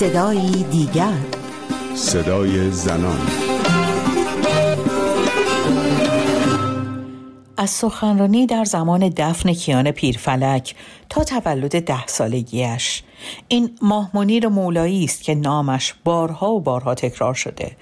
صدایی دیگر. صدای زنان. از سخنرانی در زمان دفن کیان پیرفلک تا تولد ده سالگیش این ماه منیر مولایی است که نامش بارها و بارها تکرار شده.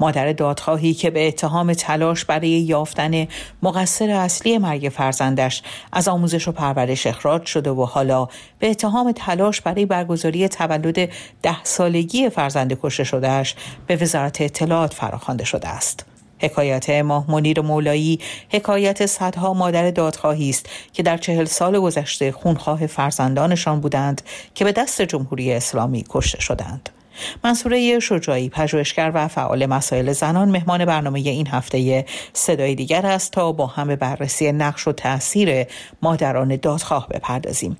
مادر دادخواهی که به اتهام تلاش برای یافتن مقصر اصلی مرگ فرزندش از آموزش و پرورش اخراج شده و حالا به اتهام تلاش برای برگزاری تولد ده سالگی فرزند کشته شدهش به وزارت اطلاعات فراخوانده شده است. حکایت ماه منیر مولایی حکایت صدها مادر دادخواهی است که در چهل سال گذشته خونخواه فرزندانشان بودند که به دست جمهوری اسلامی کشته شدند. منصوره شجاعی پژوهشگر و فعال مسائل زنان مهمان برنامه این هفته صدای دیگر است تا با هم بررسی نقش و تاثیر مادران دادخواه بپردازیم.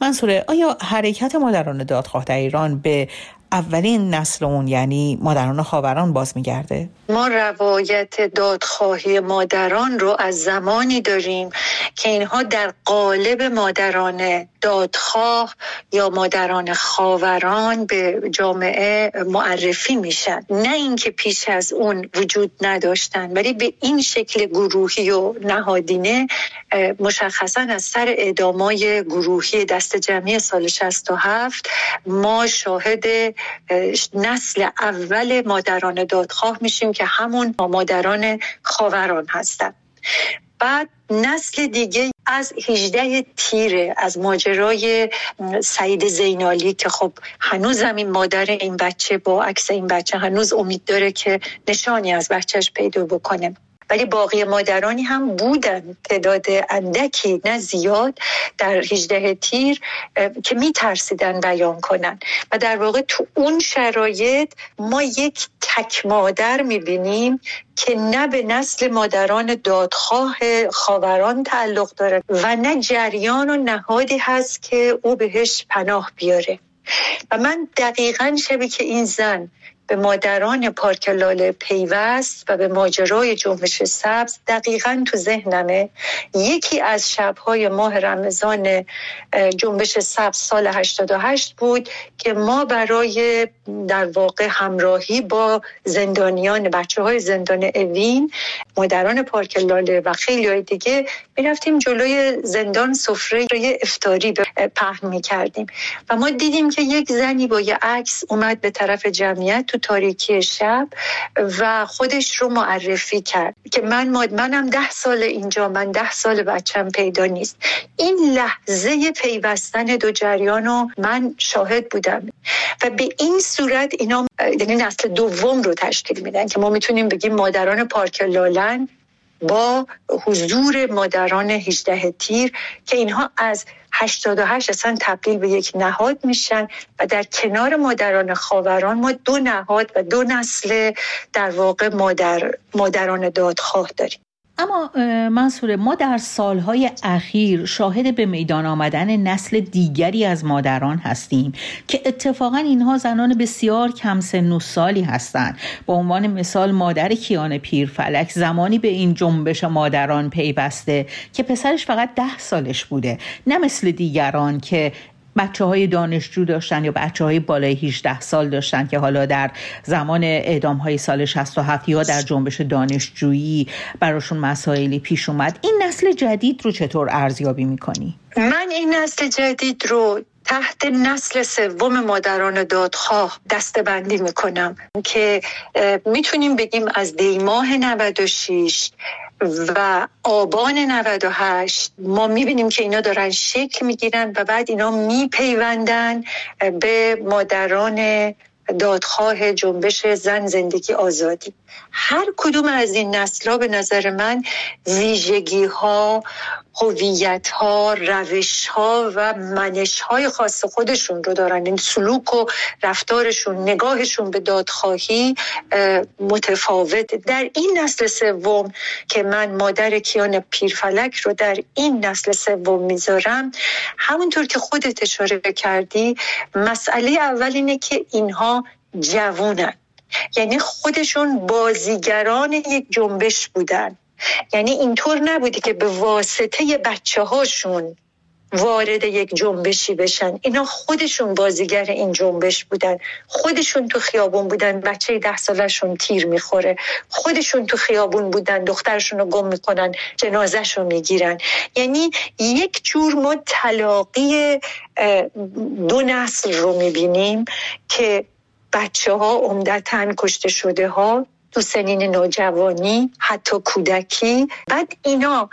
منصوره آیا حرکت مادران دادخواه در ایران به اولین نسل اون یعنی مادران خاوران باز میگرده؟ ما روایت دادخواهی مادران رو از زمانی داریم که اینها در قالب مادران دادخواه یا مادران خاوران به جامعه معرفی میشن نه اینکه پیش از اون وجود نداشتن ولی به این شکل گروهی و نهادینه مشخصا از سر اعدامای گروهی دست جمعی سال 67 ما شاهد نسل اول مادران دادخواه میشیم که همون مادران خاوران هستن. بعد نسل دیگه از 18 تیره از ماجرای سعید زینالی که خب هنوز این مادر این بچه با عکس این بچه هنوز امید داره که نشانی از بچهش پیدا بکنه. ولی باقی مادرانی هم بودن. تعداد اندکی نه زیاد در 18 تیر که می ترسیدن بیان کنن. و در واقع تو اون شرایط ما یک تک مادر می بینیم که نه به نسل مادران دادخواه خاوران تعلق داره و نه جریان و نهادی هست که او بهش پناه بیاره. و من دقیقا شبی که این زن به مادران پارک لاله پیوست و به ماجرای جنبش سبز دقیقا تو ذهنمه. یکی از شبهای ماه رمضان جنبش سبز سال 88 بود که ما برای در واقع همراهی با زندانیان بچه های زندان اوین مادران پارک لاله و خیلی های دیگه می‌رفتیم جلوی زندان سفره افتاری پهن می‌کردیم. و ما دیدیم که یک زنی با یه عکس اومد به طرف جمعیت تو تاریکی شب و خودش رو معرفی کرد. که من منم ده سال اینجا من ده سال بچم پیدا نیست. این لحظه پیوستن دو جریان رو من شاهد بودم. و به این صورت اینا یعنی نسل دوم رو تشکیل میدن که ما می‌تونیم بگیم مادران پارک لالن با حضور مادران 18 تیر که اینها از 88 اصلا تبدیل به یک نهاد میشن و در کنار مادران خاوران ما دو نهاد و دو نسل در واقع مادر مادران دادخواه داریم. اما منصوره ما در سالهای اخیر شاهد به میدان آمدن نسل دیگری از مادران هستیم که اتفاقا اینها زنان بسیار کم سن و سالی هستند. به عنوان مثال مادر کیان پیرفلک زمانی به این جنبش مادران پیوسته که پسرش فقط ده سالش بوده. نه مثل دیگران که بچه های دانشجو داشتن یا بچه های بالای 18 سال داشتن که حالا در زمان اعدام های سال 67 یا در جنبش دانشجویی براشون مسائلی پیش اومد این نسل جدید رو چطور ارزیابی می‌کنی؟ من این نسل جدید رو تحت نسل سوم مادران دادخواه دستبندی می‌کنم که می‌تونیم بگیم از دیماه 96 و آبان 98 ما می‌بینیم که اینا دارن شکل می‌گیرن و بعد اینا میپیوندن به مادران دادخواه جنبش زن زندگی آزادی. هر کدوم از این نسل به نظر من ویژگی ها هویت ها روش ها و منش های خاص خودشون رو دارن. این سلوک و رفتارشون نگاهشون به دادخواهی متفاوت. در این نسل سوم که من مادر کیان پیرفلک رو در این نسل سوم می‌ذارم همونطور که خودت اشاره کردی مسئله اول اینه که اینها جوونن. یعنی خودشون بازیگران یک جنبش بودن. یعنی اینطور نبوده که به واسطه بچه هاشون وارد یک جنبشی بشن. اینا خودشون بازیگر این جنبش بودن. خودشون تو خیابون بودن. بچه ده سالشون تیر می‌خوره. خودشون تو خیابون بودن. دخترشون رو گم می‌کنن. جنازهشون می‌گیرن. یعنی یک جور ما تلاقی دو نسل رو می‌بینیم که بچه ها عمدتا کشته شده ها تو سنین نوجوانی حتی کودکی. بعد اینا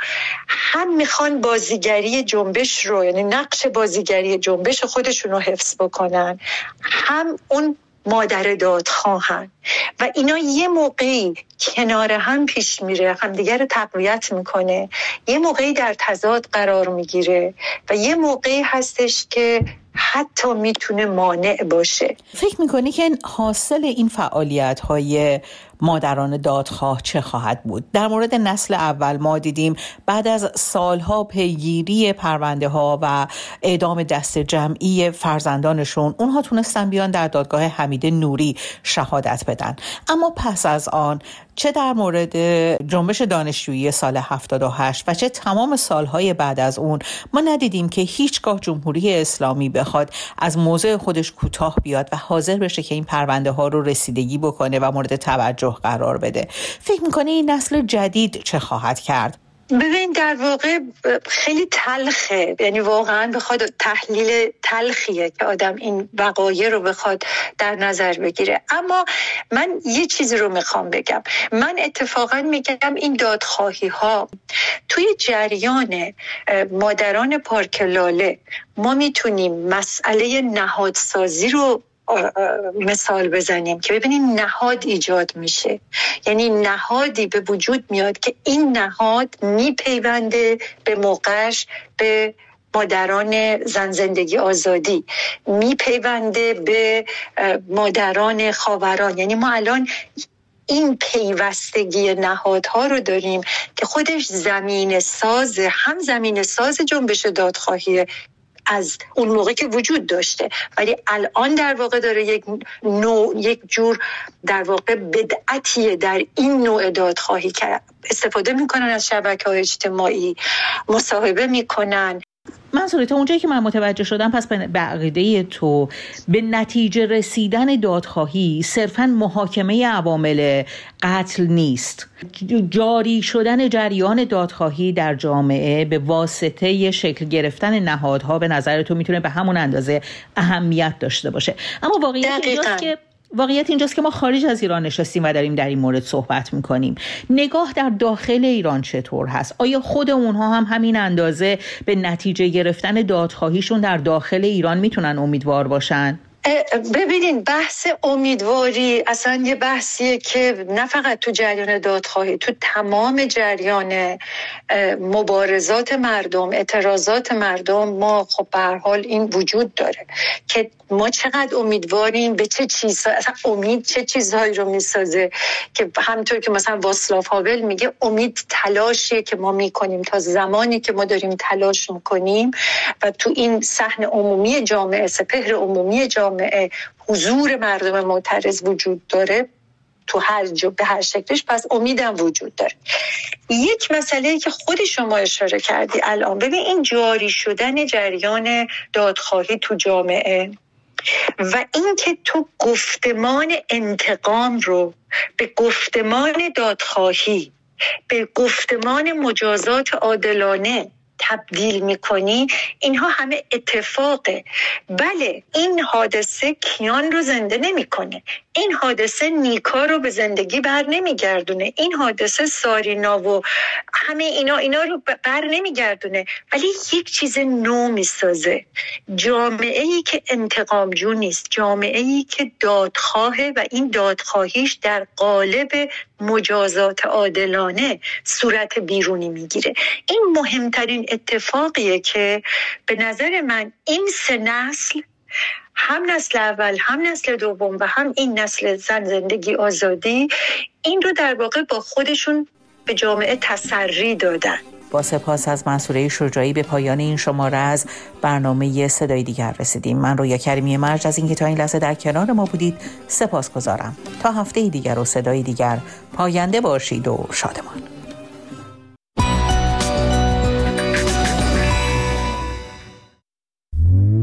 هم می‌خوان بازیگری جنبش رو یعنی نقش بازیگری جنبش خودشون رو حفظ بکنن. هم اون مادر داد خواهن و اینا یه موقعی کنار هم پیش میره همدیگر رو تقویت می‌کنه. یه موقعی در تضاد قرار می‌گیره و یه موقعی هستش که حتی می‌تونه مانع باشه. فکر می‌کنی که حاصل این فعالیت های مادران دادخواه چه خواهد بود؟ در مورد نسل اول ما دیدیم بعد از سالها پیگیری پرونده ها و اعدام دست جمعی فرزندانشون اونها تونستن بیان در دادگاه حمید نوری شهادت بدن. اما پس از آن چه در مورد جنبش دانشجویی سال 78 و چه تمام سالهای بعد از اون ما ندیدیم که هیچگاه جمهوری اسلامی بخواد از موضع خودش کوتاه بیاد و حاضر بشه که این پرونده ها رو رسیدگی بکنه و مورد توجه قرار بده. فکر می‌کنه این نسل جدید چه خواهد کرد؟ ببین در واقع خیلی تلخه. یعنی واقعا بخواد تحلیل تلخیه که آدم این وقایع رو بخواد در نظر بگیره. اما من یه چیزی رو می‌خوام بگم. من اتفاقا میگم این دادخواهی ها توی جریان مادران پارک لاله ما می‌تونیم مسئله نهادسازی رو مثال بزنیم که ببینید نهاد ایجاد میشه. یعنی نهادی به وجود میاد که این نهاد میپیونده به موقعش به مادران زن زندگی آزادی. میپیونده به مادران خاوران. یعنی ما الان این پیوستگی نهادها رو داریم که خودش زمین ساز هم زمین ساز جنبش دادخواهی از اون موقع که وجود داشته. ولی الان در واقع داره یک نوع یک جور در واقع بدعتیه در این نوع دادخواهی که استفاده می‌کنن از شبکه های اجتماعی مصاحبه می‌کنن. منصوری تا اونجایی که من متوجه شدم پس به عقیده تو به نتیجه رسیدن دادخواهی صرفا محاکمه عوامل قتل نیست. جاری شدن جریان دادخواهی در جامعه به واسطه شکل گرفتن نهادها به نظر تو می‌تونه به همون اندازه اهمیت داشته باشه. اما واقعیت اینجاست که واقعیت اینجاست که ما خارج از ایران نشستیم و داریم در این مورد صحبت می‌کنیم. نگاه در داخل ایران چطور هست؟ آیا خود اونها هم همین اندازه به نتیجه گرفتن دادخواهیشون در داخل ایران می‌تونن امیدوار باشن؟ ببینین بحث امیدواری اصلا یه بحثیه که نه فقط تو جریان دادخواهی تو تمام جریان مبارزات مردم اعتراضات مردم ما خب به حال این وجود داره که ما چقدر امیدواریم به چه چیز امید چه چیزهایی رو می‌سازه که همطور که مثلا واسلاف هاول میگه امید تلاشیه که ما می‌کنیم تا زمانی که ما داریم تلاش می‌کنیم و تو این صحن عمومی جامعه سپهر عمومی جامعه حضور مردم معترض وجود داره تو هر جو به هر شکلش پس امیدم وجود داره. یک مسئله که خود شما اشاره کردی الان ببین این جاری شدن جریان دادخواهی تو جامعه و اینکه تو گفتمان انتقام رو به گفتمان دادخواهی به گفتمان مجازات عادلانه تبدیل می‌کنی اینها همه اتفاقه. بله این حادثه کیان رو زنده نمی‌کنه. این حادثه نیکا رو به زندگی بر نمیگردونه. این حادثه سارینا و همه اینا اینا رو بر نمیگردونه. ولی یک چیز نو می‌سازه. جامعه ای که انتقامجو نیست. جامعه ای که دادخواهه و این دادخواهیش در قالب مجازات عادلانه صورت بیرونی می‌گیره. این مهمترین اتفاقیه که به نظر من این سه نسل هم نسل اول هم نسل دوم و هم این نسل زن زندگی آزادی این رو در واقع با خودشون به جامعه تسری دادن. با سپاس از منصوره شجاعی به پایان این شماره از برنامه صدای دیگر رسیدیم. من رویا کریمی مرج از اینکه تا این لحظه در کنار ما بودید سپاس گذارم تا هفته دیگر و صدای دیگر پاینده باشید و شادمان.